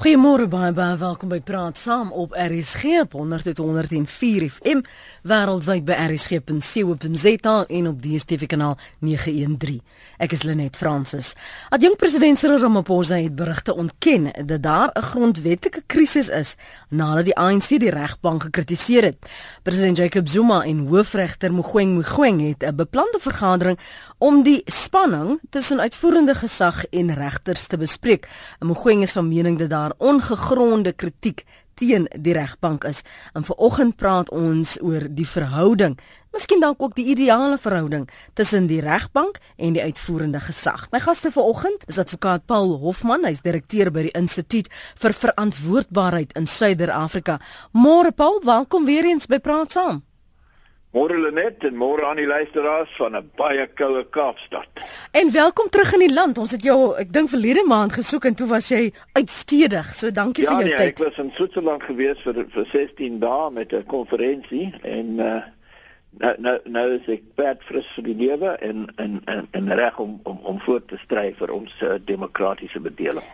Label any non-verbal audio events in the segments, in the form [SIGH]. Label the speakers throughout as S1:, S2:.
S1: Goeiemôre baie baie welkom by Praat Saam op RSG op 100.104 FM wêreldwyd by rsg.co.za en op DStv kanaal 913. Ek is Lenet Fransis. Adjunk president Cyril Ramaphosa het berigte ontken dat daar 'n grondwetlike krisis is nadat die ANC die regbank gekritiseer het. President Jacob Zuma en hoofregter Mogoeng Mogoeng het 'n beplande vergadering om die spanning tussen uitvoerende gesag en regters te bespreek. Mogoeng is van mening dat daar daar ongegronde kritiek teen die regbank is. En vanoggend praat ons oor die verhouding, miskien dalk ook die ideale verhouding tussen die regbank en die uitvoerende gesag. My gaste vanoggend is advokaat Paul Hofman, hy's direkteur by die Instituut vir Verantwoordbaarheid in Suider-Afrika. Môre Paul, welkom weer eens by Praat Saam.
S2: Môre Lenet en môre aan die luisteraars van 'n baie koue Kaapstad.
S1: En welkom terug in die land. Ons het jou, ek dink verlede maand gesoek en toe was jy uitstedig. So dankie
S2: ja,
S1: vir jou
S2: nee,
S1: tyd.
S2: Ja, ek was in Switserland gewees vir vir 16 dae met 'n konferensie en uh nou nou nou is ek baie fris vir die lewe en en en, en reg om om om voort te stry vir ons uh, demokratiese bedeling.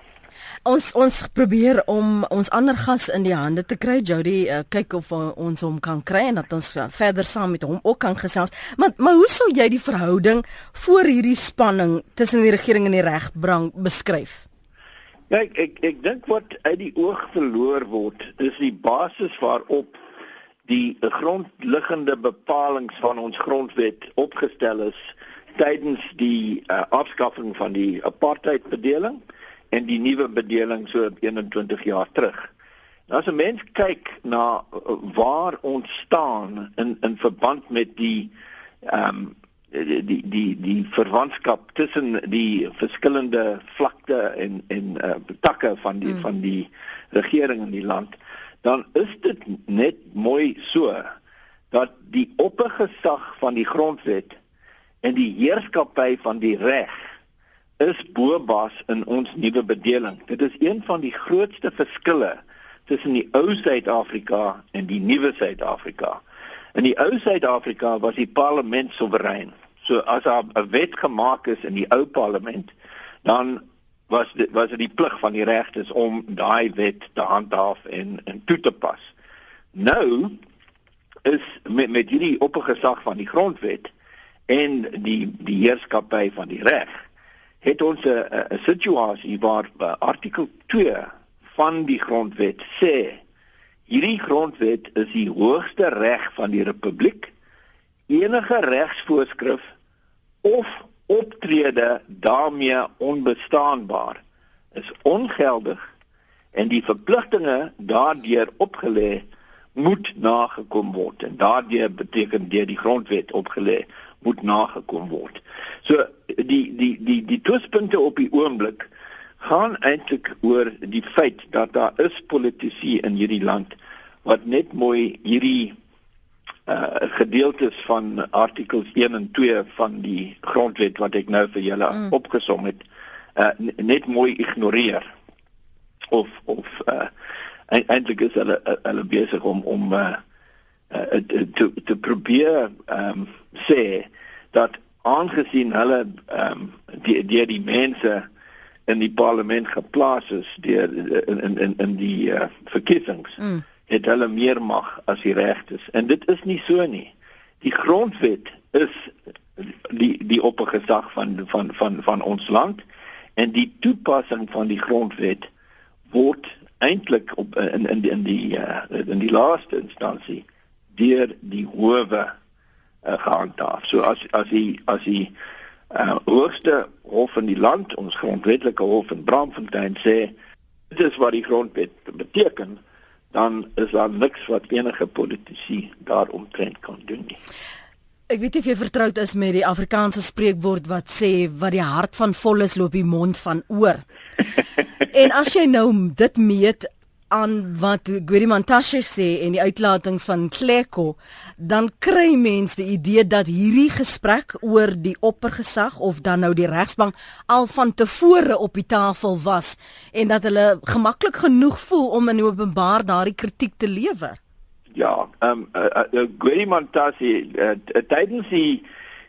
S1: Ons ons probeer om ons ander gas in die hande te kry. Jody, uh, kyk of uh, ons hom kan kry en dat ons uh, verder saam met hom ook kan gesels. Maar maar hoe sou jy die verhouding voor hierdie spanning tussen die regering en die regbrank beskryf?
S2: Kyk, ek ek dink wat uit die oog verloor word, is die basis waarop die grondliggende bepalinge van ons grondwet opgestel is tydens die uh, afskaffing van die apartheidbedeling en die nuwe bedeling so 21 jaar terug. Nou as 'n mens kyk na uh, waar ons staan in in verband met die ehm um, die die die die verwantskap tussen die verskillende vlakte en en uh, takke van die hmm. van die regering in die land, dan is dit net mooi so dat die oppergesag van die grondwet en die heerskappy van die reg is bobas in ons nuwe bedeling. Dit is een van die grootste verskille tussen die ou Suid-Afrika en die nuwe Suid-Afrika. In die ou Suid-Afrika was die parlement soewerein. So as daar 'n wet gemaak is in die ou parlement, dan was dit was dit die plig van die regtes om daai wet te handhaaf en en toe te pas. Nou is met met hierdie oppergesag van die grondwet en die die heerskappy van die reg het ons 'n situasie waar uh, artikel 2 van die grondwet sê hierdie grondwet is die hoogste reg van die republiek enige regsvoorskrif of optrede daarmee onbestaanbaar is ongeldig en die verpligtinge daardeur opgelê moet nagekom word. En daardeur beteken deur die grondwet opgelê moet nagekom word. So die die die die twispunte op die oomblik gaan eintlik oor die feit dat daar is politici in hierdie land wat net mooi hierdie uh gedeeltes van artikels 1 en 2 van die grondwet wat ek nou vir julle mm. opgesom het uh net mooi ignoreer of of uh eintlik is hulle hulle besig om om uh uh, te te probeer ehm um, sê dat aangesien hulle ehm um, die die die mense in die parlement geplaas is deur in in in in die uh, verkiesings mm. het hulle meer mag as die regtes en dit is nie so nie die grondwet is die die oppergesag van van van van ons land en die toepassing van die grondwet word eintlik op in in die in die uh, in die laaste instansie deur die howe uh, gehandhaaf. So as as die as die uh, hoogste hof in die land, ons grondwetlike hof in Braamfontein sê dit is wat die grondwet beteken, dan is daar niks wat enige politici daaromtrent kan doen nie.
S1: Ek weet nie of jy vertroud is met die Afrikaanse spreekwoord wat sê wat die hart van vol is loop die mond van oor. [LAUGHS] en as jy nou dit meet aan wat Guerimantashe sê en die uitlatings van Kleko, dan kry mense die idee dat hierdie gesprek oor die oppergesag of dan nou die regsbank al van tevore op die tafel was en dat hulle gemaklik genoeg voel om in openbaar daardie kritiek te lewer.
S2: Ja, ehm um, uh, uh, Guerimantashe uh, uh, tydens die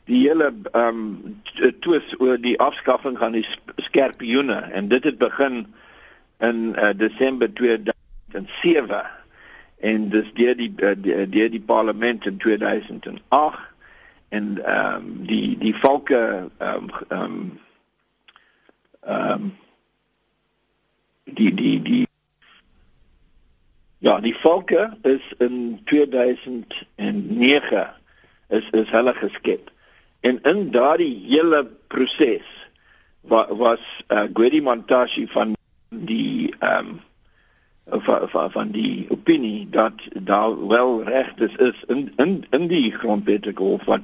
S2: die hele ehm um, twis oor die afskaffing van die skerpioene en dit het begin in uh, Desember 2007 en dis deur die uh, deur die parlement in 2008 en ehm um, die die volke ehm um, ehm um, um, die die die ja die volke is in 2009 is is hulle geskep en in daardie hele proses wa, was uh, Gwedi Montashi van die ehm um, van, van van die opinie dat daar wel regtes is in in in die grondwetlike hof wat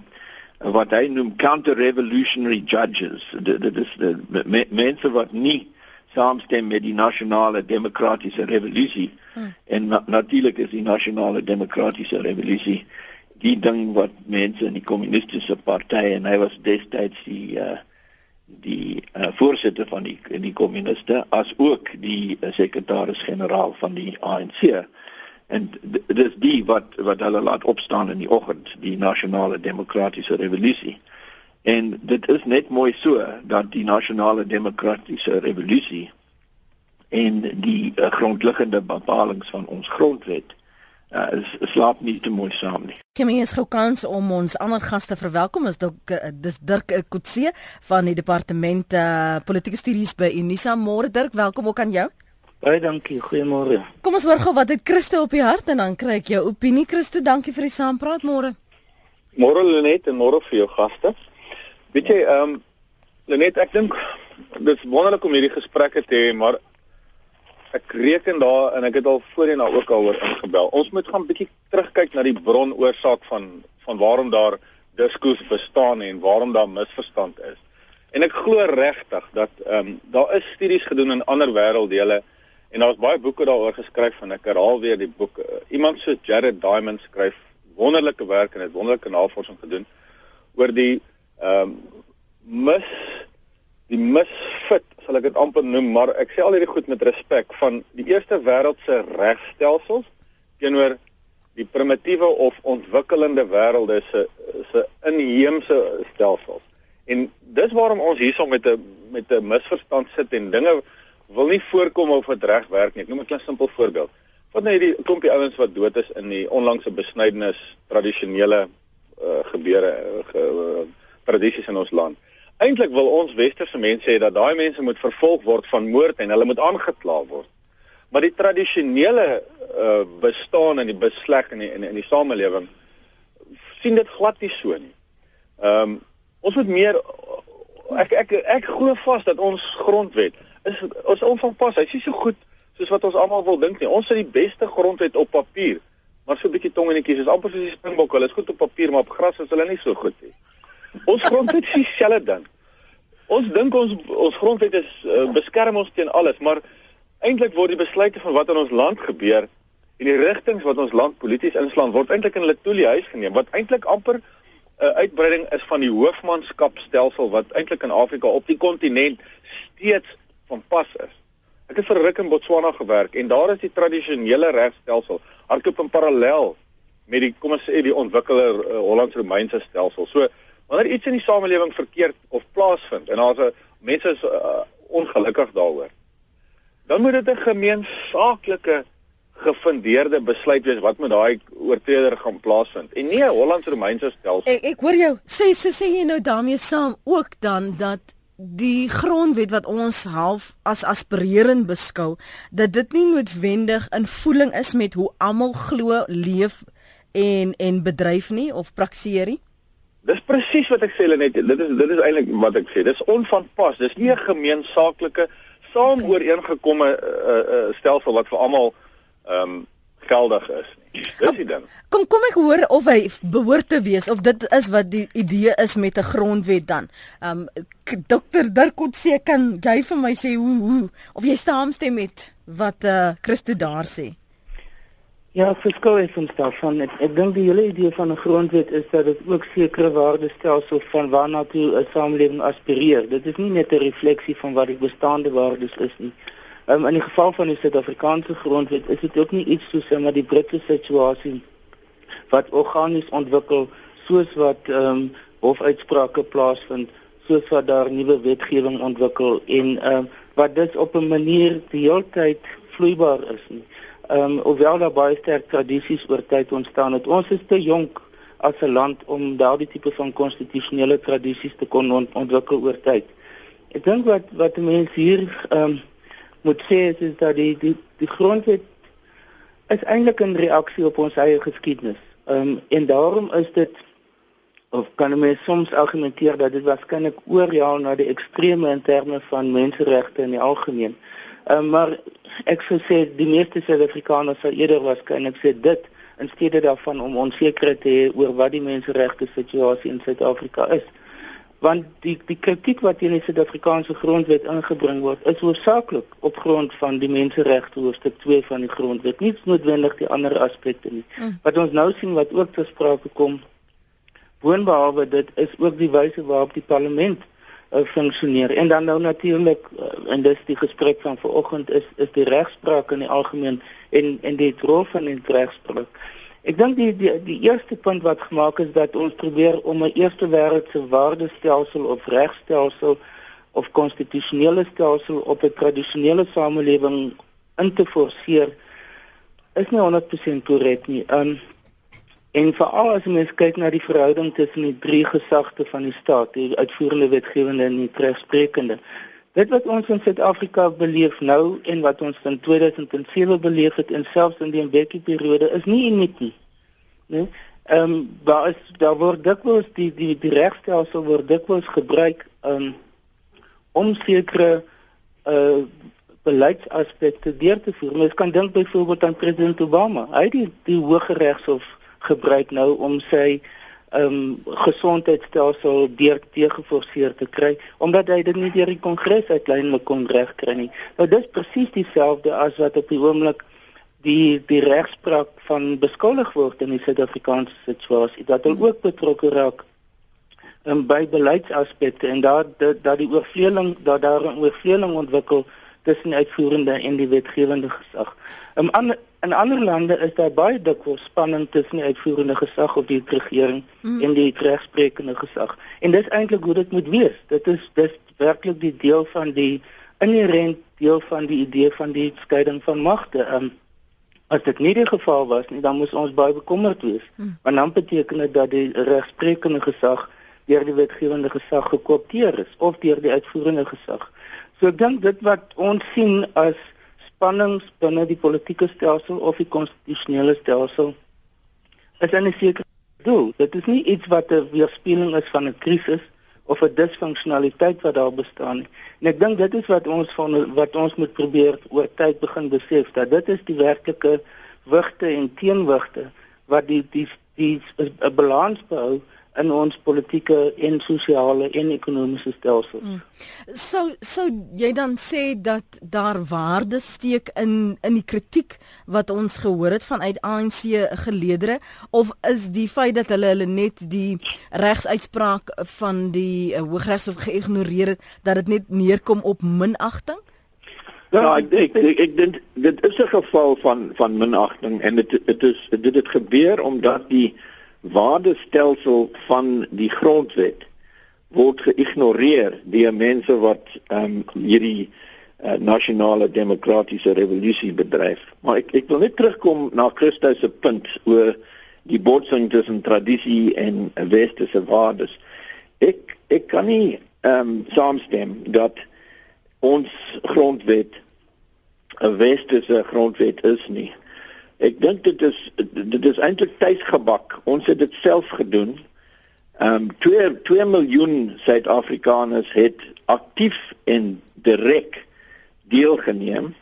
S2: wat hy noem counter revolutionary judges dit is die me, mense wat nie saamstem met die nasionale demokratiese revolusie hmm. en na, natuurlik is die nasionale demokratiese revolusie die ding wat mense in die kommunistiese party en hy was destyds die uh, die uh, voorsitter van die die kommuniste as ook die uh, sekretaris-generaal van die ANC en dis die wat wat hulle laat opstaan in die oggend die nasionale demokratiese revolusie en dit is net mooi so dat die nasionale demokratiese revolusie en die uh, grondliggende bepalinge van ons grondwet uh, slaap nie te mooi saam nie.
S1: Het eens gou kans om ons ander gaste verwelkom is dok uh, dis Dirk Kutse van die departement uh, politieke studies by Unisa. Môre Dirk, welkom ook aan jou.
S3: Baie dankie. Goeiemôre.
S1: Kom ons hoor gou wat het Christo op die hart en dan kry ek jou opinie Christo. Dankie vir die saampraat môre.
S4: Môre Lenet en môre vir jou gaste. Weet jy, ehm um, Lenet, ek dink dit is wonderlik om hierdie gesprekke te hê, maar ek reken daar en ek het al voorheen daar ook al oor ingebel. Ons moet gaan bietjie terugkyk na die bronoorsaak van van waarom daar diskurs bestaan en waarom daar misverstand is. En ek glo regtig dat ehm um, daar is studies gedoen in ander wêrelddele en daar's baie boeke daaroor geskryf en ek herhaal weer die boek. Iemand so Jared Diamond skryf wonderlike werk en het wonderlike navorsing gedoen oor die ehm um, mis die misfit sal ek dit amper noem, maar ek sê al hierdie goed met respek van die eerste wêreldse regstelsels teenoor die primitiewe of ontwikkelende wêrelde se se inheemse stelsels. En dis waarom ons hierso met 'n met 'n misverstand sit en dinge wil nie voorkom of dit reg werk nie. Ek noem 'n klein simpel voorbeeld. Wat nou hierdie klompie ouens wat dood is in die onlangse besnydenis tradisionele uh, gebeure uh, ge, uh, tradisies in ons land. Eintlik wil ons westerse mense hê dat daai mense moet vervolg word van moord en hulle moet aangekla word. Maar die tradisionele uh, bestaan en die besleg in die in, in die samelewing sien dit glad nie so nie. Ehm um, ons moet meer ek ek ek, glo vas dat ons grondwet is ons onvanpas. Hy's nie so goed soos wat ons almal wil dink nie. Ons het die beste grondwet op papier, maar so 'n bietjie tong en netjies is amper soos die springbok. Hulle is goed op papier, maar op gras is hulle nie so goed nie. Ons grondwet is dieselfde ding. Ons dink ons ons grondwet is uh, beskerm ons teen alles, maar eintlik word die besluite van wat in ons land gebeur en die rigtings wat ons land polities inslaan word eintlik in hulle toelie huis geneem wat eintlik amper 'n uh, eh, uitbreiding is van die hoofmanskapstelsel wat eintlik in Afrika op die kontinent steeds van pas is. Ek het vir ruk in Botswana gewerk en daar is die tradisionele regstelsel hardloop in parallel met die kom ons sê die ontwikkelde uh, Hollands-Romeinse stelsel. So wanneer iets in die samelewing verkeerd of plaasvind en daar's 'n mense is uh, ongelukkig daaroor dan moet dit 'n gemeensaaklike gefundeerde besluit wees wat met daai oortreder gaan plaasvind. En nie 'n Hollands-Romeinse stelsel
S1: ek, ek hoor jou. Sê sê sê jy nou daarmee saam ook dan dat die grondwet wat ons half as aspirerend beskou dat dit nie noodwendig in voeling is met hoe almal glo leef en en bedryf nie of praktiseer nie
S4: Dis presies wat ek sê Lenet. Dit is dit is eintlik wat ek sê. Dis onvanpas. Dis nie 'n gemeensaaklike saam okay. ooreengekomme uh, uh, stelsel wat vir almal ehm um, geldig is nie. Dis die ding.
S1: Kom kom ek hoor of hy behoort te wees of dit is wat die idee is met 'n grondwet dan. Ehm um, dokter Dirk kon sê kan jy vir my sê hoe hoe of jy saamstem met wat eh uh, Christo daar sê?
S3: Ja, is ons daarvan. Ek, ek dink die hele idee van 'n grondwet is dat dit ook sekere waardes stel so van waarna toe 'n samelewing aspireer. Dit is nie net 'n refleksie van wat die bestaande waardes is nie. Um, in die geval van die Suid-Afrikaanse grondwet is dit ook nie iets soos maar die Britse situasie wat organies ontwikkel soos wat ehm um, hofuitsprake plaasvind, soos wat daar nuwe wetgewing ontwikkel en ehm um, wat dus op 'n manier die hele tyd vloeibaar is nie. Ehm um, hoewel daar baie sterk tradisies oor tyd ontstaan het, ons is te jonk as 'n land om daardie tipe van konstitusionele tradisies te kon ont ontwikkel oor tyd. Ek dink wat wat mense hier ehm um, moet sê is, is dat die die die grondwet is eintlik 'n reaksie op ons eie geskiedenis. Ehm um, en daarom is dit of kan mens soms argumenteer dat dit waarskynlik oorjaal na die extreme in terme van menseregte in die algemeen. Um, maar ek sou sê die meeste Suid-Afrikaners sou eerder waarskynlik sê dit in steede daarvan om onsekerheid te hê oor wat die menseregte situasie in Suid-Afrika is. Want die die kritiek wat teen die Suid-Afrikaanse grondwet ingebring word, is hoofsaaklik op grond van die menseregte hoofstuk 2 van die grondwet, nie noodwendig die ander aspekte nie. Mm. Wat ons nou sien wat ook ter sprake kom, boonbehalwe dit is ook die wyse waarop die parlement funksioneer. En dan nou natuurlik uh, en dis die gesprek van vanoggend is is die regspraak in die algemeen en en die rol van die regspraak. Ek dink die, die die eerste punt wat gemaak is dat ons probeer om 'n eerste wêreldse waardestelsel of regstelsel of konstitusionele stelsel op 'n tradisionele samelewing in te forceer is nie 100% korrek nie. Um en veral as mens kyk na die verhouding tussen die drie gesagte van die staat, die uitvoerende, wetgewende en die regsprekende. Dit wat ons in Suid-Afrika beleef nou en wat ons in 2007 beleef het en selfs in die Mbeki periode is nie uniek nie. Nee. Ehm um, daar is daar word dikwels die die die regstelsel word dikwels gebruik um, om sekere uh beleidsaspekte deur te voer. Mens kan dink byvoorbeeld aan president Obama. Hy het die, die Hoge Regshof gebruik nou om sy ehm um, gesondheidstelsel deur teëgeforseer te kry omdat hy dit nie deur die kongres uiteindelik kon regkry nie. Nou dis presies dieselfde as wat op die oomblik die die regspraak van beskuldig word in die Suid-Afrikaanse situasie dat hulle ook betrokke raak in um, by beleidsaspekte en daar dat die oorvleeling dat daar 'n oorvleeling ontwikkel tussen uitvoerende en die wetgewende gesag. Um, an, in ander lande is daar baie dikwels spanning tussen die uitvoerende gesag of die regering mm. en die regsprekende gesag. En dis eintlik hoe dit moet wees. Dit is dis werklik die deel van die inherent deel van die idee van die skeiding van magte. Um, as dit nie die geval was nie, dan moes ons baie bekommerd wees. Mm. Want dan beteken dit dat die regsprekende gesag deur die wetgewende gesag gekoopteer is of deur die uitvoerende gesag. So ek dink dit wat ons sien as spannings binne die politieke stelsel of die konstitusionele stelsel is 'n sekere doel. Dit is nie iets wat 'n weerspieëling is van 'n krisis of 'n disfunksionaliteit wat daar bestaan nie. En ek dink dit is wat ons van wat ons moet probeer oor tyd begin besef dat dit is die werklike wigte en teenwigte wat die die die 'n balans behou in ons politieke en sosiale en ekonomiese stelsels. Hmm.
S1: So so jy dan sê dat daar waarde steek in in die kritiek wat ons gehoor het vanuit ANC geleedere of is die feit dat hulle hulle net die regsuitspraak van die uh, Hooggeregshof geïgnoreer het dat dit net neerkom op minagting?
S2: Ja, ek ek ek, ek dink dit is 'n geval van van minagting en dit dit is dit het gebeur omdat die waardestelsel van die grondwet word geïgnoreer deur mense wat ehm um, hierdie uh, nasionale demokratiese revolusie bedryf. Maar ek ek wil net terugkom na Christus se punt oor die botsing tussen tradisie en westerse waardes. Ek ek kan nie ehm um, saamstem dat ons grondwet 'n westerse grondwet is nie. Ek dink dit is dit is eintlik tuisgebak. Ons het dit self gedoen. Ehm um, 2 2 miljoen Suid-Afrikaners het aktief en direk deelgeneem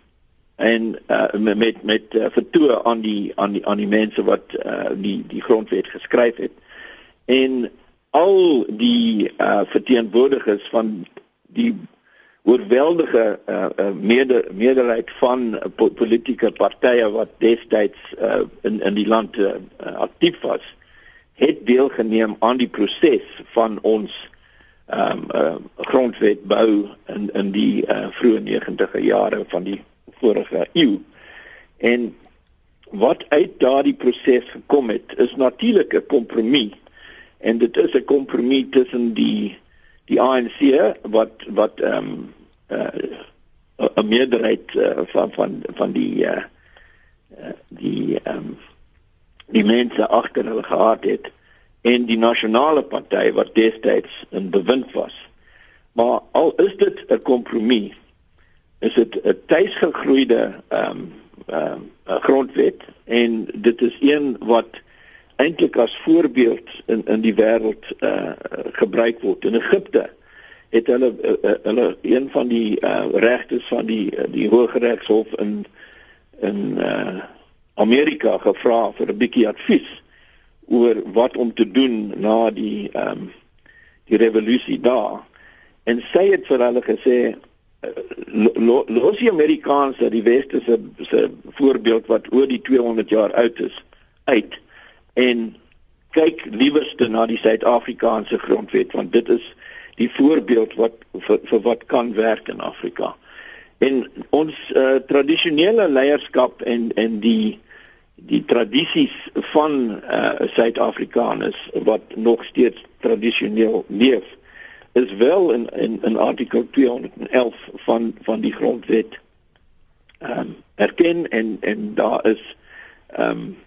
S2: en uh, met met uh, vertoë aan die aan die aan die mense wat uh, die die grondwet geskryf het. En al die uh, verteenwoordigers van die oorweldige uh, uh, mede meerderheid van po politieke partye wat destyds uh, in in die land uh, aktief was het deelgeneem aan die proses van ons ehm um, uh, grondwet bou in in die uh, vroeë 90e jare van die vorige eeu en wat uit daardie proses gekom het is natuurlik 'n kompromie en dit is 'n kompromie tussen die die ANC wat wat ehm um, uh, 'n meerderheid uh, van van van die uh, die um, die mense agter hulle gehad het en die nasionale party wat destyds in bewind was. Maar al is dit 'n kompromie, is dit 'n tuisgegroeide ehm um, ehm um, grondwet en dit is een wat eintlik as voorbeeld in in die wêreld uh gebruik word. In Egipte het hulle uh, hulle een van die uh regters van die die Hooggeregshof in in uh Amerika gevra vir 'n bietjie advies oor wat om te doen na die ehm um, die revolusie daar en sy het vir hulle gesê uh, los die Amerikaners die weste se se voorbeeld wat oor die 200 jaar oud is uit en kyk liewerste na die Suid-Afrikaanse grondwet want dit is die voorbeeld wat vir, vir wat kan werk in Afrika. En ons uh, tradisionele leierskap en en die die tradisies van uh, Suid-Afrikaners wat nog steeds tradisioneel leef is wel in in in artikel 211 van van die grondwet ehm um, erken en en daar is ehm um,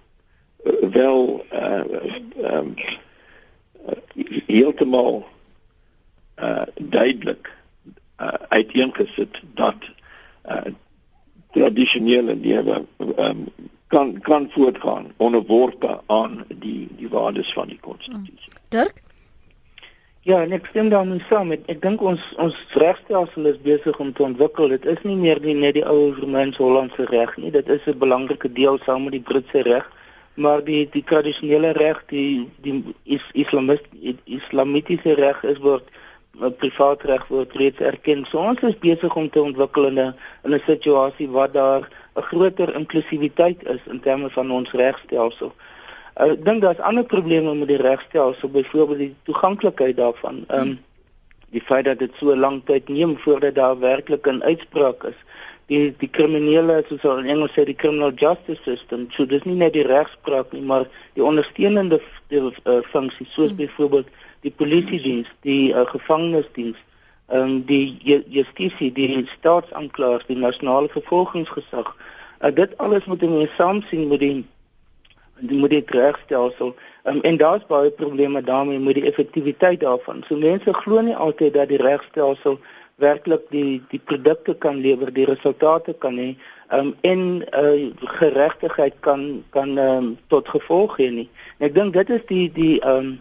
S2: wel ehm uh, um, heeltemal uh duidelik uh uiteengesit dat uh tradisionele lewe ehm um, kan kan voortgaan onderworpe aan die die waardes van die konstitusie.
S1: Dirk
S3: Ja, en ek stem daarmee saam. Ek, ek dink ons ons regstelsel is besig om te ontwikkel. Dit is nie meer die net die ou Romeins-Hollandse reg nie. Dit is 'n belangrike deel saam met die Britse reg, maar die die tradisionele reg, die die is islamist islamitiese reg is word privaat reg word reeds erken. So ons is besig om te ontwikkel in 'n in 'n situasie waar daar 'n groter inklusiwiteit is in terme van ons regstelsel. Uh, ek dink daar's ander probleme met die regstelsel, byvoorbeeld die toeganklikheid daarvan. Ehm um, die feit dat dit so lank tyd neem voordat daar werklik 'n uitspraak is. Die die kriminele soos in Engels sê die criminal justice system, so dis nie net die regspraak nie, maar die ondersteunende die, uh, funksies soos hmm. byvoorbeeld die polisie diens, die uh, gevangenisdiens, ehm um, die justisie, die staatsanklaers, die nasionale vervolgingsgesag. Uh, dit alles moet mense saam sien met die die moet dit regstelsel um, en daar's baie probleme daarmee met die effektiwiteit daarvan. So mense glo nie altyd dat die regstelsel werklik die die produkte kan lewer, die resultate kan hê um, en uh, geregtigheid kan kan um, tot gevolg hê nie. En ek dink dit is die die um,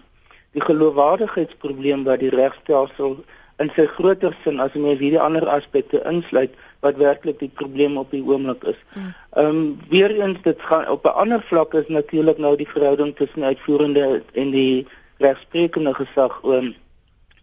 S3: die geloofwaardigheidsprobleem wat die regstelsel in sy groter sin as mens hierdie ander aspekte insluit wat werklik die probleem op die oomblik is. Ehm um, weer eens dit gaan op 'n ander vlak is natuurlik nou die verhouding tussen uitvoerende en die regsprekende gesag oor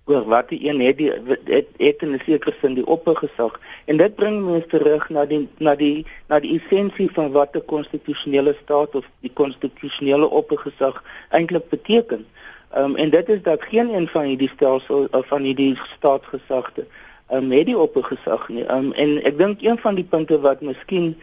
S3: oor wat die een het die het, het in 'n sekere sin die oppergesag en dit bring mense terug na die na die na die essensie van wat 'n konstitusionele staat of die konstitusionele oppergesag eintlik beteken. Ehm um, en dit is dat geen een van hierdie stelsel of van hierdie staatsgesagte ehm um, het die oppergesag nie. Ehm um, en ek dink een van die punte wat miskien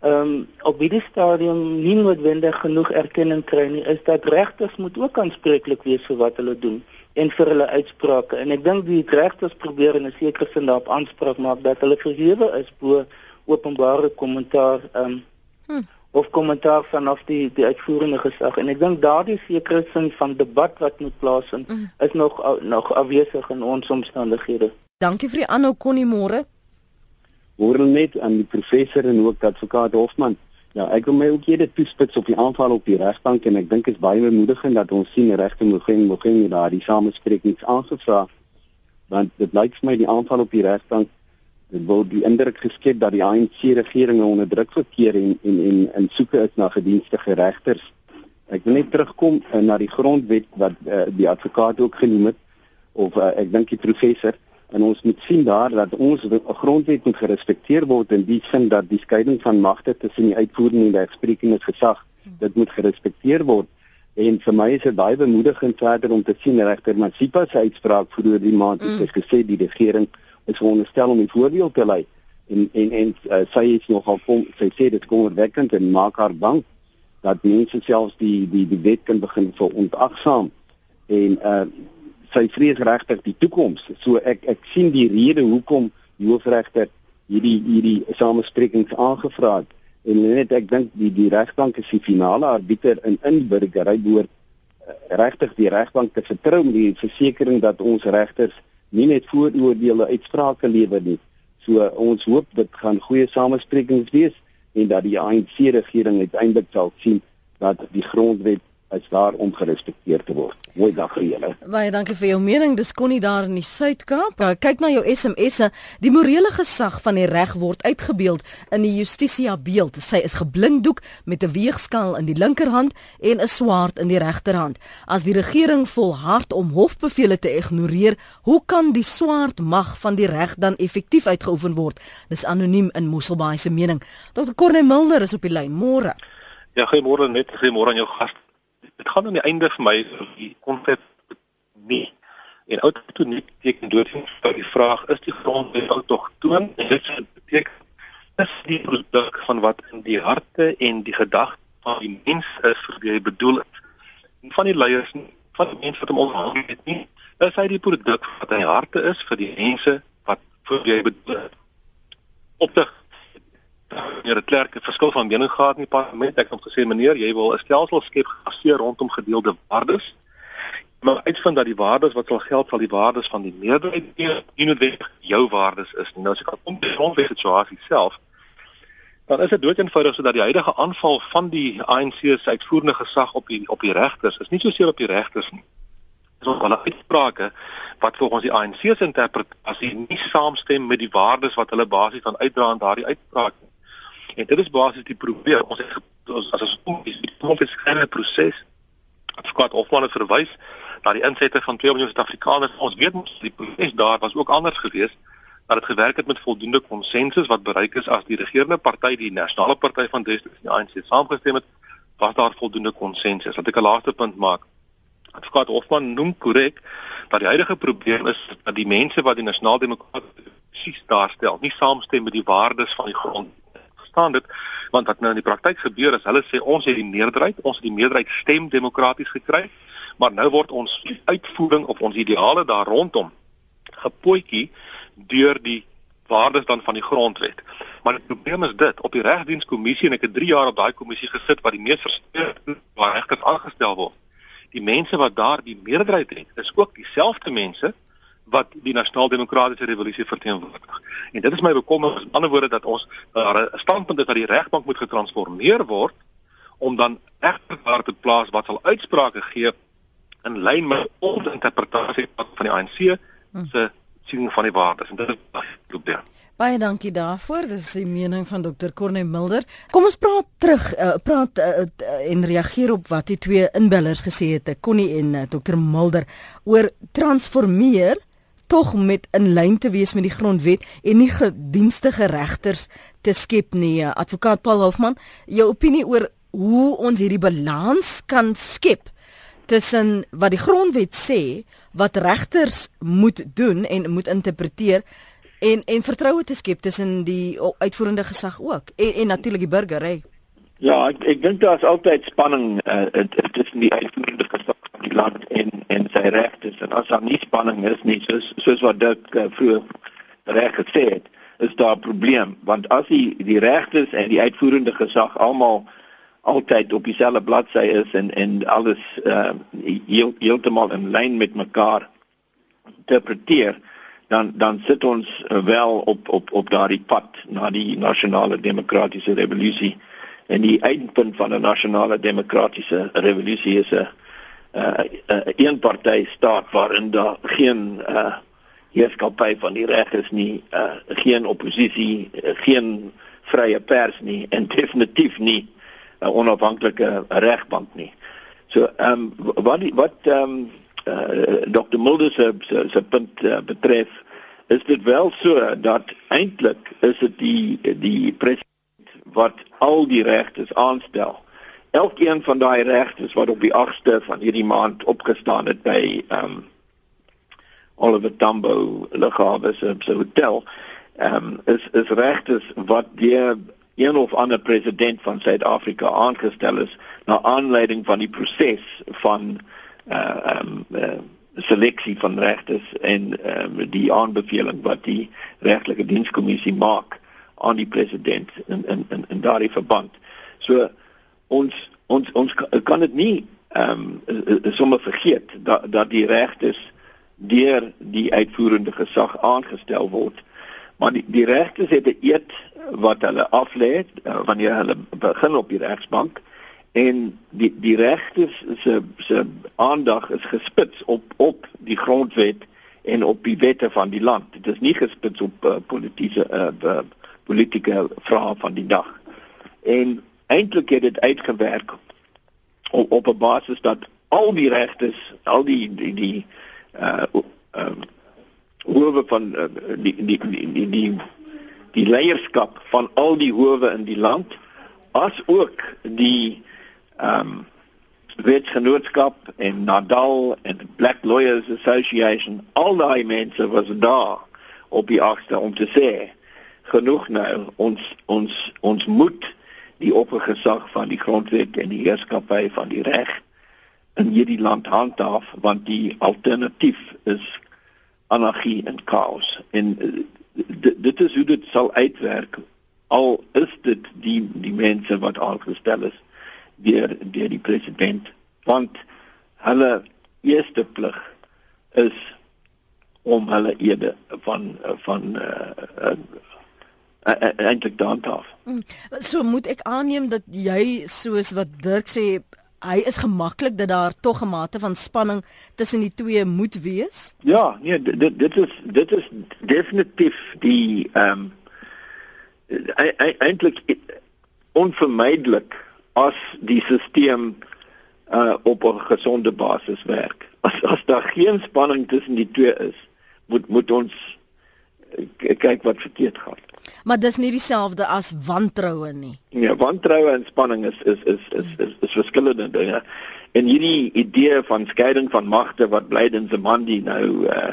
S3: ehm um, op hierdie stadium nie noodwendig genoeg erkenning kry nie, is dat regters moet ook aanspreeklik wees vir wat hulle doen en vir hulle uitsprake. En ek dink die regters probeer in 'n sekere sin daarop aanspraak maak dat hulle verhewe is bo openbare kommentaar ehm um, hm of kommentaar vanaf die die uitvoerende gesag en ek dink daardie sekere sin van debat wat moet plaasvind mm. is nog nog afwesig in ons omstandighede.
S1: Dankie vir die aanhou konnie môre.
S5: Môre net aan die professor en ook advokaat Hofman. Ja, ek wil my ook hierde toespits op die aanval op die regbank en ek dink dit is baie bemoedigend dat ons sien regte Mogeng Mogeng daar die samesprekings aangevra want dit lyk vir my die aanval op die regbank dit word die indruk geskep dat die ANC regering onder druk verkeer en en en in soeke is na gedienstige regters. Ek wil net terugkom uh, na die grondwet wat uh, die advokaat ook genoem het of uh, ek dink die professor en ons moet sien daar dat ons grondwet moet gerespekteer word in die sin dat die skeiding van magte tussen die uitvoerende en die regsprekende gesag dit moet gerespekteer word. En vir my is dit baie bemoedigend verder om te sien regter Masipa se uitspraak vroeër die maand het mm. gesê die regering is veronderstel om 'n voorbeeld te lei en en en uh, sy is nogal kom sy sê dit kom opwekkend en maak haar bang dat mense selfs die die die wet kan begin verontagsaam en uh sy vrees regtig die toekoms so ek ek sien die rede hoekom die hoofregter hierdie hierdie samesprekings aangevra het. En net ek dink die die regbank is die finale arbiter in inburgery behoort uh, regtig die regbank te vertrou met die versekering dat ons regters nie net vooroordeele uitsprake lewer nie. So ons hoop dit gaan goeie samesprekings wees en dat die ANC regering uiteindelik sal sien dat die grondwet is daar om gerespekteer te word. Mooi dag vir julle.
S1: Baie dankie vir jou mening. Dis Connie daar in die Suid-Kaap. Kyk na jou SMS'e. Die morele gesag van die reg word uitgebeeld in die Justitia beeld. Sy is geblinddoek met 'n weegskaal in die linkerhand en 'n swaard in die regterhand. As die regering volhard om hofbevele te ignoreer, hoe kan die swaard mag van die reg dan effektief uitgeoefen word? Dis anoniem in Mosselbaai se mening. Dr. Corne Mulder is op die lyn. Môre.
S6: Ja, goeiemôre net. Goeiemôre aan jou gas dit gaan aan die einde vir my die konsep nie. En autonomie beteken dood vir die vraag is die grondwet autochtoon en dit beteken is die produk van wat in die harte en die gedagte van die mens is wie hy bedoel het en van die leiers van die mense wat hom onderhou het nie is hy die produk wat in die harte is vir die mense wat vir hy bedoel het op die meneer de Klerk 'n verskil van mening gehad in die parlement. Ek het gesê meneer, jy wil 'n stelsel skep gebaseer rondom gedeelde waardes. Maar uitvind dat die waardes wat sal geld sal die waardes van die meerderheid wees, nie noodwendig jou waardes is nie. Nou as ek kom by die grondwet situasie self, dan is dit doeteenvoudig sodat die huidige aanval van die ANC se uitvoerende gesag op die op die regters is nie so seer op die regters nie. Ook hulle uitsprake wat volgens die ANC se interpretasie nie saamstem met die waardes wat hulle basies van uitdra aan daardie uitspraak nie. En dit is basies die probleem. Ons het ons as ons kom is die komplekse proses. Advokaat Hofman het verwys na die insette van 2 miljoen Suid-Afrikaners. Ons weet mos die proses daar was ook anders geweest dat dit gewerk het met voldoende konsensus wat bereik is as die regerende party die nasionale party van destyds die ANC saamgestem het was daar voldoende konsensus. Wat ek 'n laaste punt maak. Advokaat Hofman noem korrek dat die huidige probleem is dat die mense wat die nasionale demokratiese presies daarstel nie saamstem met die waardes van die grond verstaan dit want wat nou in die praktyk gebeur is hulle sê ons het die meerderheid ons het die meerderheid stem demokraties gekry maar nou word ons uitvoering of ons ideale daar rondom gepootjie deur die waardes dan van die grondwet. Maar die probleem is dit op die regdienskommissie en ek het 3 jaar op daai kommissie gesit wat die mees versteurde waar regters aangestel word die mense wat daar die meerderheid het is ook dieselfde mense wat die nasionaal demokratiese revolusie verteenwoordig. En dit is my bekommernis, aan die ander woorde dat ons daar 'n standpunt is dat die regbank moet getransformeer word om dan regter daar te plaas wat sal uitsprake gee in lyn met ons interpretasie van die ANC se siening van die waardes. En dit is loop daar.
S1: Baie dankie daarvoor. Dis die mening van Dr. Corne Mulder. Kom ons praat terug, uh, praat uh, uh, en reageer op wat die twee inbellers gesê het, Connie en uh, Dr. Mulder oor transformeer tog met in lyn te wees met die grondwet en nie gedienstige regters te skep nie. Advokaat Paul Hofman, jou opinie oor hoe ons hierdie balans kan skep tussen wat die grondwet sê wat regters moet doen en moet interpreteer en en vertroue te skep tussen die uitvoerende gesag ook en en natuurlik die burger, hè.
S2: Ja, ek ek dink daar's altyd spanning uh, tussen die uitvoerende gesag die land en en sy regtes en as daar nie spanning is nie soos soos wat dit uh, vroeër reg gesê het, is daar 'n probleem. Want as die die regtes en die uitvoerende gesag almal altyd op dieselfde bladsy is en en alles uh, heel, heeltemal in lyn met mekaar interpreteer dan dan sit ons wel op op op daardie pad na die nasionale demokratiese revolusie en die eindpunt van 'n nasionale demokratiese revolusie is 'n 'n uh, eenparty staat waarin daar geen uh, heerskappy van die reg is nie, uh, geen oppositie, uh, geen vrye pers nie en definitief nie 'n uh, onafhanklike regbank nie. So ehm um, wat die, wat ehm um, uh, Dr. Mulder se se punt uh, betref is dit wel so dat eintlik is dit die die president wat al die regtes aanstel. Elkeen van daai regtes wat op die 8ste van hierdie maand opgestaan het by um Oliver Tambo Lughawe se hotel, um is is regtes wat deur een of ander president van Suid-Afrika aangestel is na aanleiding van die proses van uh um uh, seleksie van regters en ehm um, die aanbeveling wat die regtelike dienskommissie maak aan die president in in in, in daardie verband. So ons ons ons kan dit nie ehm um, sommer vergeet dat dat die regters deur die uitvoerende gesag aangestel word. Maar die die regters het 'n eed wat hulle aflê wanneer hulle begin op die regsbank en die die regters se se aandag is gespits op op die grondwet en op die wette van die land. Dit is nie gespits op uh, politieke uh, politieke vrae van die dag. En eintlik het dit uitgewerk op op 'n basis dat al die regtes, al die die die uh um howe van uh, die, die die die die die leierskap van al die howe in die land as ook die um wetsgenootskap en Nadal en Black Lawyers Association al daai mense was daar op die agste om te sê genoeg nou ons ons ons moet die oppergesag van die grondwet en die heerskappy van die reg in hierdie land handhaaf want die alternatief is anargie en chaos. En eh, dit is hoe dit sal uitwerk. Al is dit die die mense wat aangestel is deur deur die president. Want hulle eerste plig is om hulle ede van van uh, uh, eintlik dan taaf. Mm.
S1: So moet ek aanneem dat jy soos wat Dirk sê hy is gemaklik dat daar tog 'n mate van spanning tussen die twee moet wees?
S2: Ja, nee, dit dit is dit is definitief die ehm um, eintlik onvermydelik as die stelsel uh op 'n gesonde basis werk. As as daar geen spanning tussen die twee is, moet moet ons kyk wat verkeerd gaan.
S1: Maar dis nie dieselfde as wantroue nie.
S2: Ja, wantroue en spanning is is is is is, is verskillende dinge. En hierdie idee van skeiding van magte wat Blyden se man die nou uh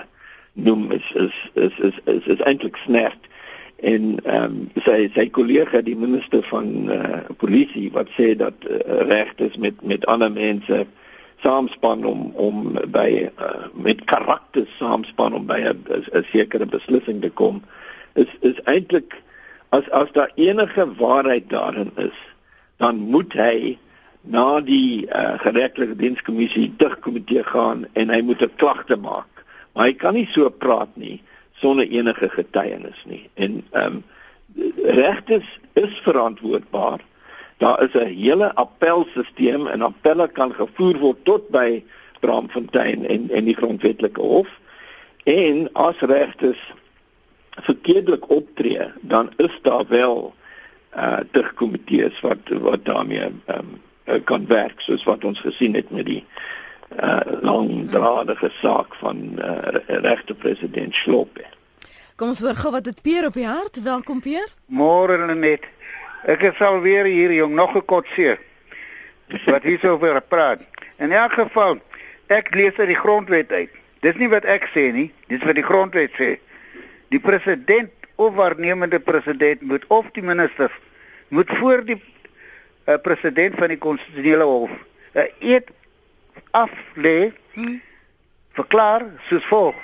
S2: noem is is is is is, is eintlik snert. En ehm um, sy sy kollega die minister van uh polisie wat sê dat uh, reg is met met ander mense saamspan om om by uh, met karakter saamspan om by 'n sekere beslissing te kom is is eintlik as as daar enige waarheid daarin is dan moet hy na die uh, geregtelike dienskommissie terugkomitee gaan en hy moet 'n klagte maak. Maar hy kan nie so praat nie sonder enige getuienis nie. En ehm um, regtes is verantwoordbaar. Daar is 'n hele appelstelsel en appelle kan gevoer word tot by Bramfontein en en die grondwetlike hof. En as regters verkeerdelik optree, dan is daar wel uh terugkomitees wat wat daarmee ehm um, kan werk soos wat ons gesien het met die uh langdradige saak van uh, regte president Slope.
S1: Kom ons hoor gou wat dit Peer op die hart. Welkom Peer.
S7: Môre net. Ek is al weer hier jong nog gekotseer. Wat hier so oor praat. In elk geval, ek lees uit die grondwet uit. Dis nie wat ek sê nie, dis wat die grondwet sê. Die president of waarnemende president moet of die minister moet voor die uh, president van die konstitusionele hof 'n uh, eed af lê hmm. verklaar soos volg.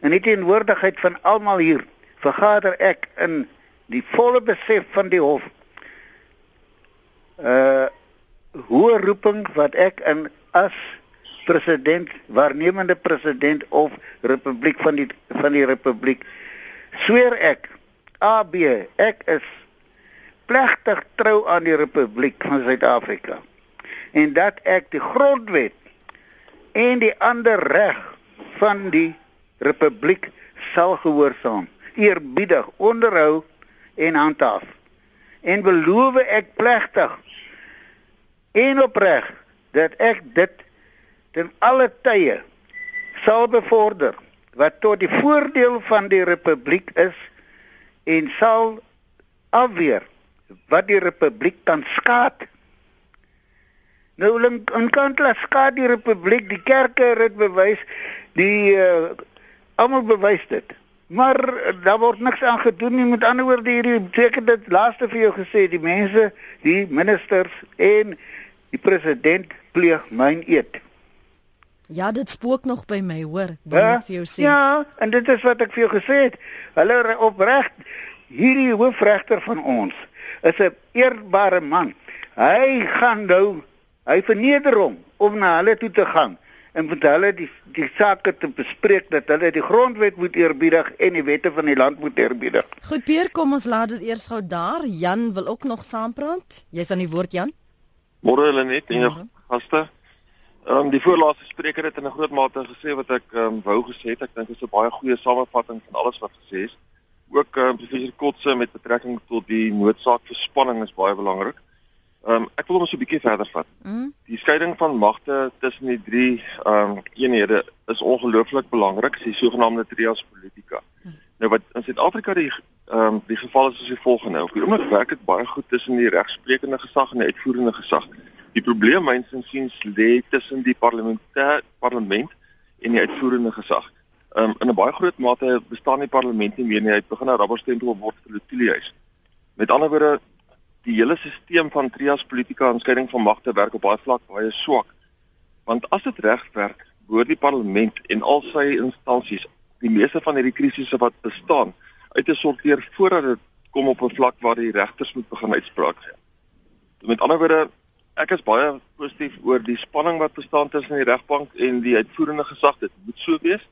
S7: In die teenwoordigheid van almal hier vergader ek in die volle besef van die hof uh hoë roeping wat ek in as president waarnemende president of republiek van die van die republiek sweer ek AB ek is plegtig trou aan die republiek van Suid-Afrika en dat ek die grondwet en die ander reg van die republiek sal gehoorsaam eerbiedig onderhou en handhaaf. En beloof ek plegtig en opreg dat ek dit ten alle tye sal bevorder wat tot die voordeel van die republiek is en sal afweer wat die republiek kan skaad. Nou in kantla skaad die republiek, die kerke het bewys, die uh, almal bewys dit. Maar uh, daar word niks aan gedoen nie. Met ander woorde hierdie beteken dit laaste vir jou gesê, die mense, die ministers en Die president pleeg myn eed.
S1: Ja, dit spook nog by my, hoor.
S7: Ja,
S1: Dan vir jou sê.
S7: ja, en dit is wat ek vir jou gesê het. Hulle re- opreg hierdie hoofregter van ons is 'n eerbare man. Hy gaan nou, hy verneder hom om na hulle toe te gaan en met hulle die die sake te bespreek dat hulle die grondwet moet eerbiedig en die wette van die land moet eerbiedig.
S1: Goed, Peer, kom ons laat dit eers gou daar. Jan wil ook nog saampraat. Jy's aan die woord, Jan.
S8: Môre hulle net en gaste. Ehm um, die voorlaaste spreker het in 'n groot mate gesê wat ek ehm um, wou gesê het. Ek dink dit is 'n baie goeie samevatting van alles wat gesê is. Ook ehm um, professor Kotse met betrekking tot die noodsaak vir spanning is baie belangrik. Ehm um, ek wil hom so 'n bietjie verder vat.
S1: Mm.
S8: Die skeiding van magte tussen die drie ehm um, eenhede is ongelooflik belangrik, die sogenaamde trias politica. Nou wat in Suid-Afrika die ehm um, die geval is is die volgende. Op die oomblik werk dit baie goed tussen die regsprekende gesag en die uitvoerende gesag. Die probleem myns insiens lê tussen die parlementêre parlement en die uitvoerende gesag. Um, in 'n baie groot mate bestaan die parlement nie meer nie. Hy begin 'n rabberstempel word vir die toeliehuis. Met ander woorde, die hele stelsel van trias politika en skeiding van magte werk op baie vlak baie swak. Want as dit reg werk, behoort die parlement en al sy instansies die meeste van hierdie krisisse wat bestaan uit te sorteer voordat dit kom op 'n vlak waar die regters moet begin uitspraak gee. Met ander woorde, ek is baie positief oor die spanning wat bestaan tussen die regbank en die uitvoerende gesag. Dit moet so wees.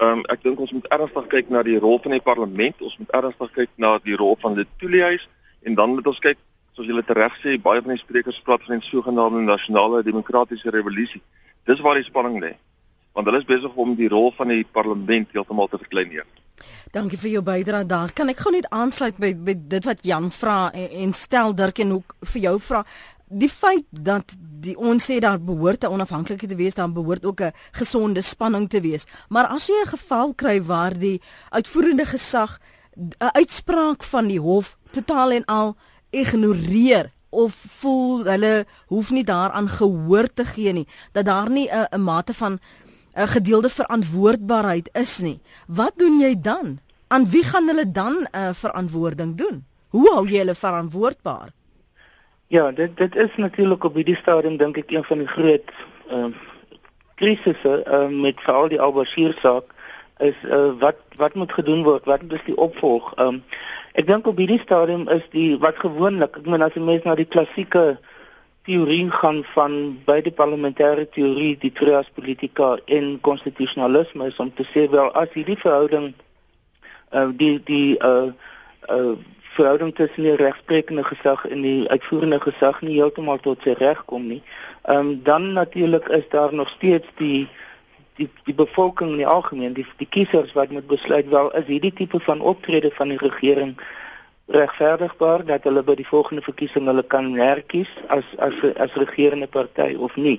S8: Ehm um, ek dink ons moet ernstig kyk na die rol van die parlement. Ons moet ernstig kyk na die rol van die toeliehuis en dan moet ons kyk soos julle tereg sê, baie van die sprekers praat van die sogenaamde nasionale demokratiese revolusie. Dis waar die spanning lê. Want hulle is besig om die rol van die parlement heeltemal te verkleineer.
S1: Dankie vir jou bydrae daar. Kan ek gou net aansluit by, by dit wat Jan vra en, en stel Dirk en ook vir jou vra. Die feit dat die ons sê daar behoort 'n onafhanklike te wees, dan behoort ook 'n gesonde spanning te wees. Maar as jy 'n geval kry waar die uitvoerende gesag 'n uitspraak van die hof totaal en al ignoreer of voel hulle hoef nie daaraan gehoor te gee nie, dat daar nie 'n 'n mate van 'n gedeelde verantwoordbaarheid is nie. Wat doen jy dan? Aan wie gaan hulle dan 'n uh, verantwoording doen? Hoe hou jy hulle verantwoordbaar?
S3: Ja, dit dit is natuurlik op hierdie stadium dink ek een van die groot ehm uh, krisisse uh, met veral die Al-Bashir saak is uh, wat wat moet gedoen word? Wat is die opvolg? Ehm um, ek dink op hierdie stadium is die wat gewoonlik, ek meen as jy mens na die klassieke teorie gaan van beide parlementêre teorie, die trias politica en konstitusionalisme is om te sê wel as hierdie verhouding uh, die die uh, uh, verhouding tussen die regsprekende gesag en die uitvoerende gesag nie heeltemal tot sy reg kom nie. Ehm um, dan natuurlik is daar nog steeds die die die bevolking in die algemeen, die die kiesers wat moet besluit wel is hierdie tipe van optrede van die regering regverdigbaar dat hulle by die volgende verkiesing hulle kan herkies as as as regerende party of nie.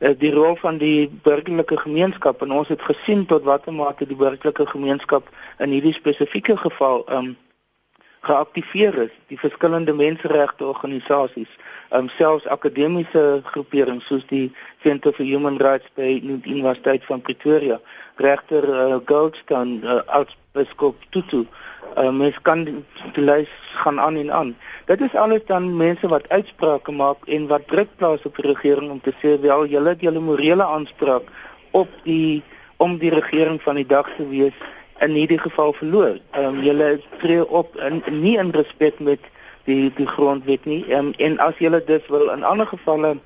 S3: Uh, die rol van die burgerlike gemeenskap en ons het gesien tot watter mate die burgerlike gemeenskap in hierdie spesifieke geval um geaktiveer is, die verskillende menseregte organisasies, um selfs akademiese groeperings soos die Center for Human Rights by die Universiteit van Pretoria, regter uh, Goldstone, uh, aartsbiskop Tutu uh, mens kan die, die lys gaan aan en aan. Dit is alles dan mense wat uitsprake maak en wat druk plaas op die regering om te sê wel julle het julle morele aanspraak op die om die regering van die dag te wees in hierdie geval verloor. Ehm um, julle tree op in nie in respek met die die grondwet nie. Um, en as julle dus wil in ander gevalle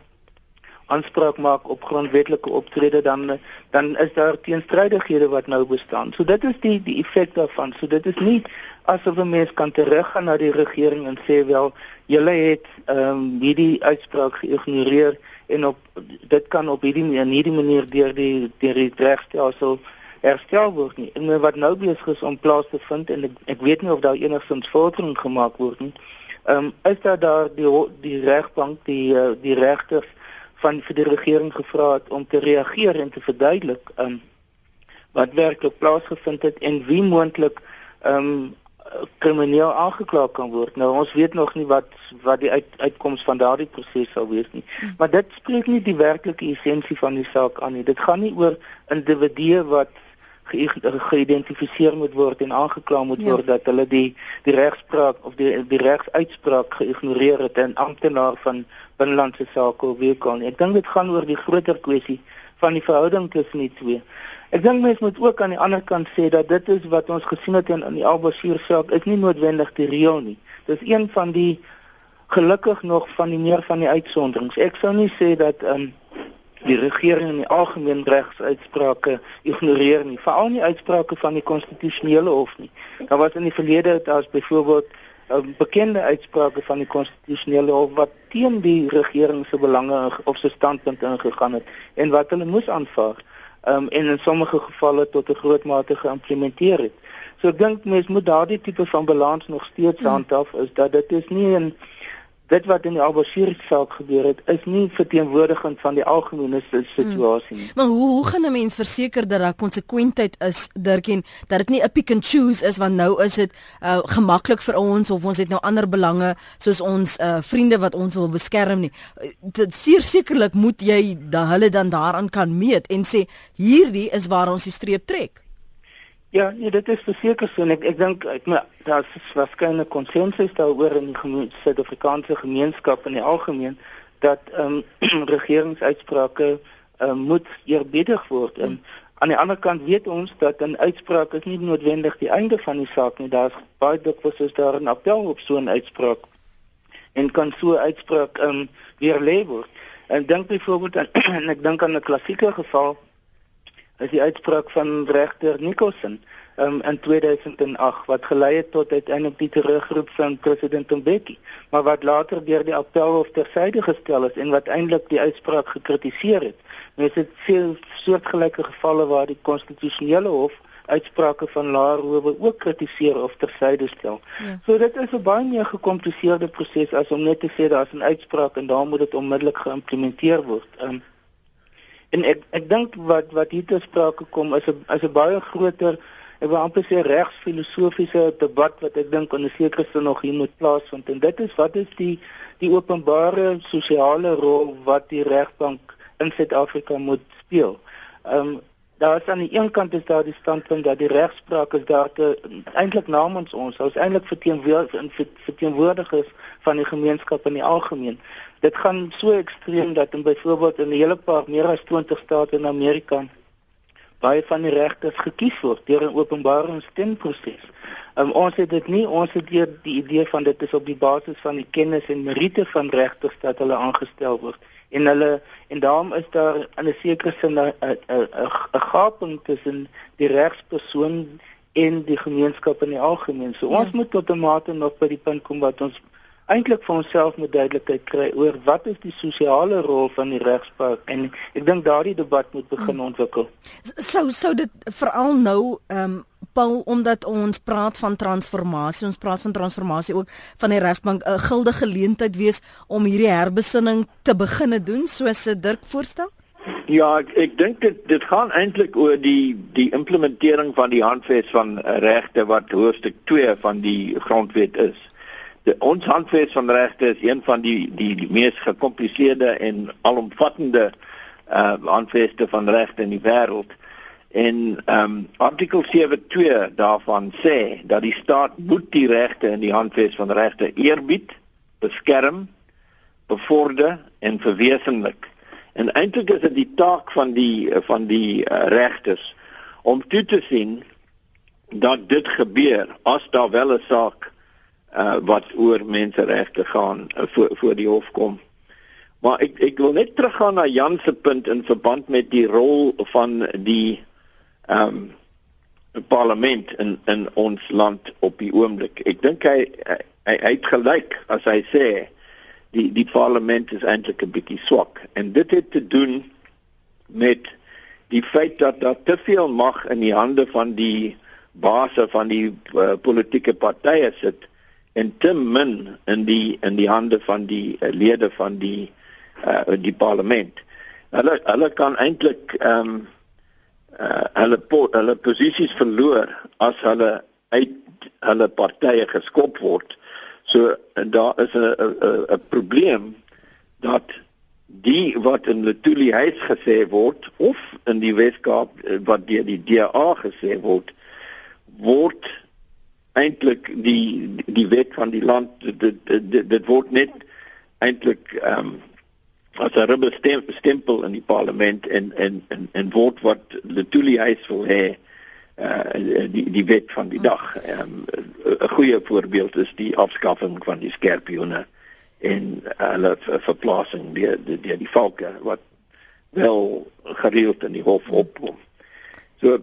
S3: aanspraak maak op grondwetlike optrede dan dan is daar teenstrydighede wat nou bestaan. So dit is die die effek daarvan. So dit is nie asof 'n mens kan teruggaan na die regering en sê wel julle het ehm um, hierdie uitspraak geïgnoreer en op dit kan op hierdie manier hierdie manier deur die deur die regstelsel herstel word nie. En wat nou besig is om plaas te vind en ek, ek weet nie of daar enigstens vordering gemaak word nie. Ehm um, is daar daar die die regbank die uh, die regters van vir die regering gevra het om te reageer en te verduidelik um, wat werklik plaasgevind het en wie moontlik ehm um, krimineel aangekla kan word. Nou ons weet nog nie wat wat die uit, uitkoms van daardie proses sal wees nie. Maar dit spreek nie die werklike essensie van die saak aan nie. Dit gaan nie oor individue wat geïdentifiseer ge moet word en aangekla moet ja. word dat hulle die die regspraak of die die regsuitspraak geïgnoreer het en amptenaar van binnelandse sake of wie kan. Ek dink dit gaan oor die groter kwessie van die verhouding tussen die twee. Ek dink mense moet ook aan die ander kant sê dat dit is wat ons gesien het in, in die Albasier saak is nie noodwendig die reël nie. Dis een van die gelukkig nog van die meer van die uitsonderings. Ek sou nie sê dat um, die regering in die algemeen regsuitsprake ignoreer nie, veral nie uitsprake van die konstitusionele hof nie. Daar was in die verlede daar's byvoorbeeld 'n um, bekende uitsprake van die konstitusionele hof wat teen die regering se belange of se standpunt ingegaan het en wat hulle moes aanvaar um, en in sommige gevalle tot 'n groot mate geïmplementeer het. So ek dink mense moet daardie tipe van balans nog steeds hmm. handhaaf is dat dit is nie 'n dit wat in die saak gebeur het is nie verteenwoordigend van die algemene situasie nie.
S1: Hmm. Maar hoe hoe gaan 'n mens verseker dat daar konsekwentheid is Dirkien dat dit nie 'n pick and choose is want nou is dit uh, gemaklik vir ons of ons het nou ander belange soos ons uh, vriende wat ons wil beskerm nie. Dit sekerlik moet jy dan hulle dan daaraan kan meet en sê hierdie is waar ons die streep trek.
S3: Ja, nee, dit is verseker so en ek ek dink ek maar daar is waarskynlik konsensus daaroor in die Suid-Afrikaanse gemeenskap in die algemeen dat ehm um, [CLEARS THROAT] regeringsuitsprake ehm um, moet eerbiedig word. En aan die ander kant weet ons dat 'n uitspraak is nie noodwendig die einde van die saak nie. Daar's baie dikwels is daar 'n appel op so 'n uitspraak en kan so 'n uitspraak ehm um, weer lewe. En dink byvoorbeeld aan [CLEARS THROAT] en ek dink aan 'n klassieke geval is die uitspraak van regter Nicholson um, in 2008 wat gelei het tot uiteindelik die terugroep van president Mbeki, maar wat later deur die appelhof tersyde gestel is en wat eintlik die uitspraak gekritiseer het. Mens het veel soortgelyke gevalle waar die konstitusionele hof uitsprake van laer howe ook kritiseer of tersyde stel. Ja. So dit is 'n baie meer gekompliseerde proses as om net te sê daar's 'n uitspraak en dan moet dit onmiddellik geïmplementeer word. Um, En ek ek dink wat wat hier te sprake kom is 'n is 'n baie groter ek wil amper sê regsfilosofiese debat wat ek dink aan 'n sekere sin nog hier moet plaasvind en dit is wat is die die openbare sosiale rol wat die regbank in Suid-Afrika moet speel. Ehm um, daar is aan die een kant is daar die standpunt dat die regspraak is daar te eintlik namens ons, ons eintlik verteenwoordigers van die gemeenskap in die algemeen. Dit gaan so ekstreem dat in byvoorbeeld in 'n hele paar meer as 20 state in Amerika baie van die regters gekies word deur 'n openbare stemproses. Um, ons het dit nie ons het die, die idee van dit is op die basis van die kennis en meriete van regters dat hulle aangestel word en hulle en daarom is daar in 'n sekere sin 'n 'n 'n gaping tussen die regspersoon en die gemeenskap in die algemeen. So ons ja. moet tot 'n mate nog by die punt kom wat ons eintlik vir onsself moet duidelikheid kry oor wat is die sosiale rol van die regspraak en ek dink daardie debat moet begin ontwikkel.
S1: Sou sou dit veral nou ehm um, Paul omdat ons praat van transformasie, ons praat van transformasie ook van die regsbank 'n gilde geleentheid wees om hierdie herbesinning te begine doen soos se Dirk voorstel?
S2: Ja, ek, ek dink dit dit gaan eintlik oor die die implementering van die handves van regte wat hoofstuk 2 van die grondwet is. De, ons handves van regte is een van die die, die mees gekompliseerde en alomvattende uh handveste van regte in die wêreld. En ehm um, artikel 7.2 daarvan sê dat die staat moet die regte in die handves van regte eerbied, beskerm, bevorder en verwesenlik. En eintlik is dit die taak van die van die uh, regters om toe te sien dat dit gebeur as daar wel 'n saak uh, wat oor menseregte gaan uh, voor voor die hof kom. Maar ek ek wil net teruggaan na Jan se punt in verband met die rol van die ehm um, parlement in in ons land op die oomblik. Ek dink hy hy, hy het gelyk as hy sê die die parlement is eintlik 'n bietjie swak en dit het te doen met die feit dat daar te veel mag in die hande van die baase van die uh, politieke partye sit en te min in die in die hande van die uh, lede van die uh, die parlement. Hulle hulle kan eintlik ehm um, uh, hulle hulle posisies verloor as hulle uit hulle partye geskop word. So daar is 'n 'n probleem dat die wat in Letuli huis gesê word of in die Weskaap wat deur die DA gesê word word eintlik die die wet van die land dit dit, dit, dit word net eintlik ehm um, as 'n rubber stem, stempel in die parlement en en en en word wat Letuli huis wil hê uh die die wet van die dag. Ehm, 'n um, goeie voorbeeld is die afskaffing van die skerpioene en hulle uh, verplasing deur die, die, die valke wat wel gereeld in die hof opkom. So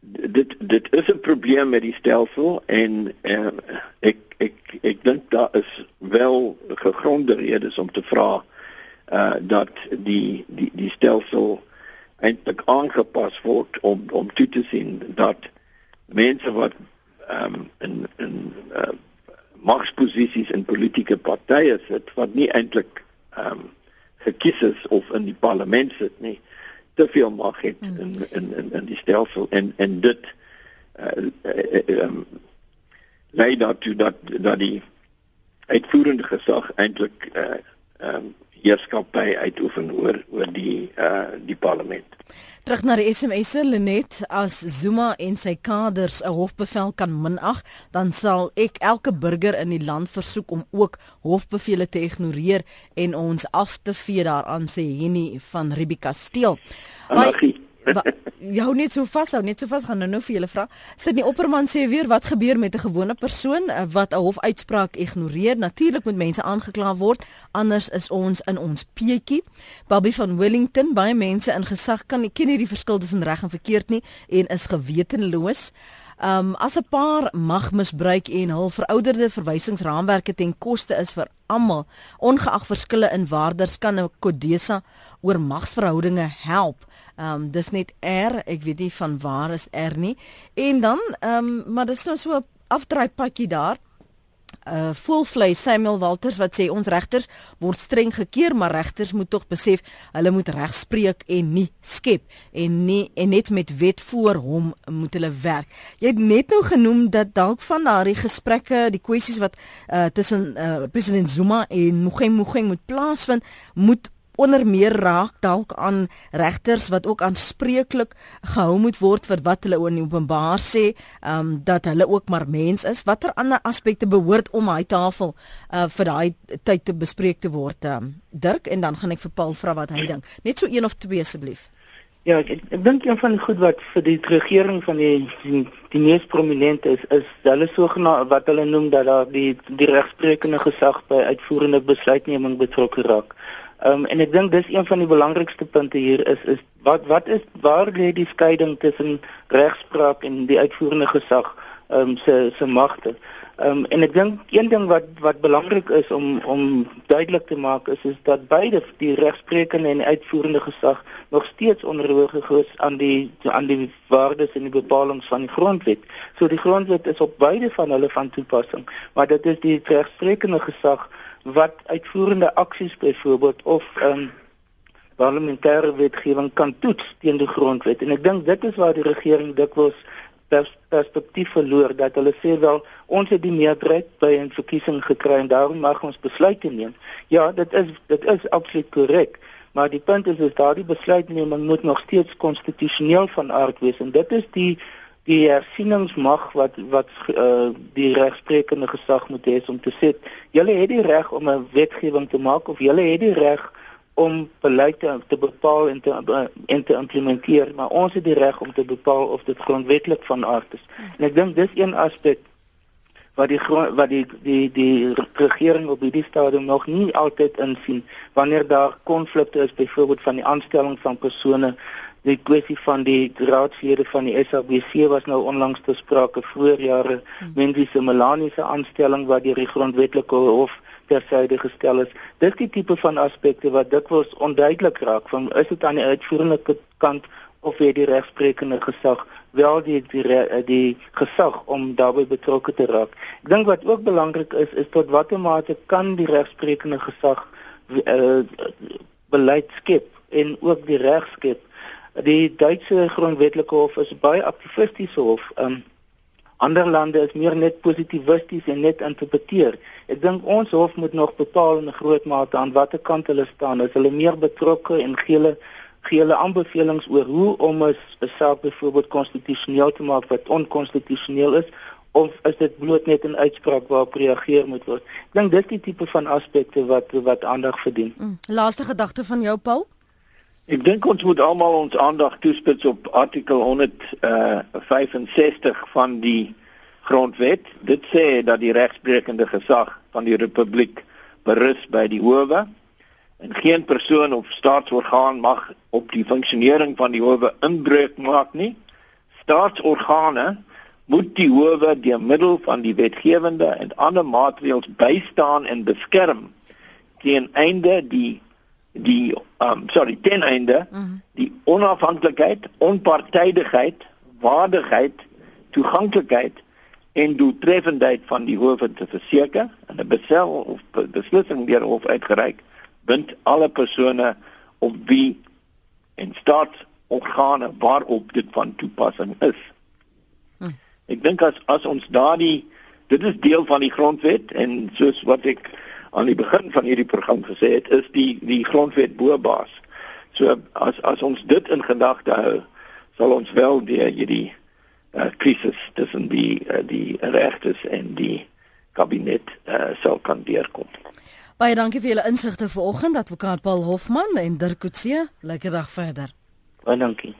S2: dit dit is 'n probleem met die stelsel en uh, ek ek ek dink daar is wel gegronde redes om te vra uh dat die die die stelsel eintlik aangepas word om om toe te sien dat mense wat ehm um, in in uh magsposisies in politieke partye sit wat nie eintlik ehm um, gekies is of in die parlement sit nie te veel mag het hmm. in in in in die stelsel en en dit uh, uh, um, lei daartoe dat dat die uitvoerende gesag eintlik uh, um, heerskappy uitoefen oor oor die uh die parlement.
S1: Terug na die SMS'e Lenet as Zuma en sy kaders 'n hofbevel kan minag, dan sal ek elke burger in die land versoek om ook hofbevele te ignoreer en ons af te vee daaraan sê Henny van Ribikasteel. Jou net so vas hou, net so vas gaan nou nou vir julle vra. Sit die opperman sê weer wat gebeur met 'n gewone persoon eh, wat 'n hofuitspraak ignoreer? Natuurlik moet mense aangekla word, anders is ons in ons peetjie. Bobby van Wellington, baie mense in gesag kan nie ken nie die verskil tussen reg en verkeerd nie en is gewetenloos. Um as 'n paar mag misbruik en hul verouderde verwysingsraamwerke ten koste is vir almal, ongeag verskille in waardes kan 'n kodesa oor magsverhoudinge help. Ehm um, dis net R, ek weet nie van waar is R nie. En dan ehm um, maar dis nou so 'n afdraaipadjie daar. Uh volvlei Samuel Walters wat sê ons regters word streng gekeer maar regters moet tog besef hulle moet reg spreek en nie skep en nie en net met wet voor hom moet hulle werk. Jy het net nou genoem dat dalk van daardie gesprekke, die kwessies wat uh tussen uh president Zuma en Mogeng Mogeng moet plaasvind, moet onder meer raak dalk aan regters wat ook aanspreeklik gehou moet word vir wat hulle in openbaar sê, ehm um, dat hulle ook maar mens is. Watter ander aspekte behoort om hy tafel uh vir daai tyd te bespreek te word? Um, Dirk en dan gaan ek vir Paul vra wat hy dink. Net so een of twee asseblief.
S3: Ja, ek, ek dink een van die goed wat vir die regering van die die, die mees prominente is is hulle sogenaamde wat hulle noem dat daar die die regsprekende gesag by uitvoerende besluitneming betrokke raak. Ehm um, en ek dink dis een van die belangrikste punte hier is is wat wat is waar lê die skeiding tussen regspraak en die uitvoerende gesag ehm um, se se magte. Ehm um, en ek dink een ding wat wat belangrik is om om duidelik te maak is is dat beide die regsprekende en die uitvoerende gesag nog steeds onderhewig is aan die aan die waardes en die bepalinge van die grondwet. So die grondwet is op beide van hulle van toepassing, maar dit is die regsprekende gesag wat uitvoerende aksies byvoorbeeld of um, parlementêre wetgewing kan toets teen die grondwet en ek dink dit is waar die regering dikwels pers perspektief verloor dat hulle sê wel ons het die meerderheid by 'n verkiesing gekry en daarom mag ons besluite neem. Ja, dit is dit is absoluut korrek, maar die punt is is daardie besluitneming moet nog steeds konstitusioneel van aard wees en dit is die die hersieningsmag wat wat uh, die regsprekende gesag moet hê om te sê julle het die reg om 'n wetgewing te maak of julle het die reg om beleid te, te bepaal en te uh, en te implementeer maar ons het die reg om te bepaal of dit grondwetlik van aard is. En ek dink dis een aspek wat die wat die die die regering op hierdie stadium nog nie altyd insien. Wanneer daar konflikte is byvoorbeeld van die aanstelling van persone die kwessie van die raadslede van die SABC was nou onlangs te sprake vroeër jare hmm. Mendy se Melanie se aanstelling wat deur die grondwetlike hof tersyde gestel is. Dis die tipe van aspekte wat dikwels onduidelik raak van is dit aan die uitvoerende kant of het die regsprekende gesag wel die die, die gesag om daarbey betrokke te raak. Ek dink wat ook belangrik is is tot watter mate kan die regsprekende gesag uh, beleid skep en ook die reg skep Die Duitse grondwetlike hof is baie aktivistiese hof. Um ander lande is meer net positivisties en net interpreteer. Ek dink ons hof moet nog bepaal in 'n groot mate aan watter kant hulle staan. Is hulle meer betrokke en gee hulle gee hulle aanbevelings oor hoe om 'n saak byvoorbeeld konstitusioneel te maak wat onkonstitusioneel is of is dit bloot net 'n uitspraak waarop reageer moet word? Ek dink dis die tipe van aspekte wat wat aandag verdien.
S1: Mm. Laaste gedagte van jou Paul?
S2: Ek dink ons moet almal ons aandag toespits op artikel 165 uh, van die grondwet. Dit sê dat die regsprekende gesag van die republiek berus by die howe en geen persoon of staatsorgaan mag op die funksionering van die howe inbreuk maak nie. Staatsorgane moet die howe deur middel van die wetgewende en ander maatreëls bystaan en beskerm teen einde die die um sorry ten einde mm -hmm. die onafhanklikheid, onpartydigheid, waardigheid, toeganklikheid en doeltreffendheid van die howe te verseker en 'n besel of beslissing deur hof uitgereik bind alle persone op wie en staatsorgane waarop dit van toepassing is. Ek dink as as ons daardie dit is deel van die grondwet en soos wat ek aan die begin van hierdie program gesê het, is die die grondwet boebaas. So as as ons dit in gedagte hou, sal ons wel die hierdie uh, krisis tussen die uh, die regtes en die kabinet uh, sal kan deurkom.
S1: Baie dankie vir julle insigte vanoggend, advokaat Paul Hofman en Dirk Coetzee. Lekker dag verder.
S3: Baie dankie.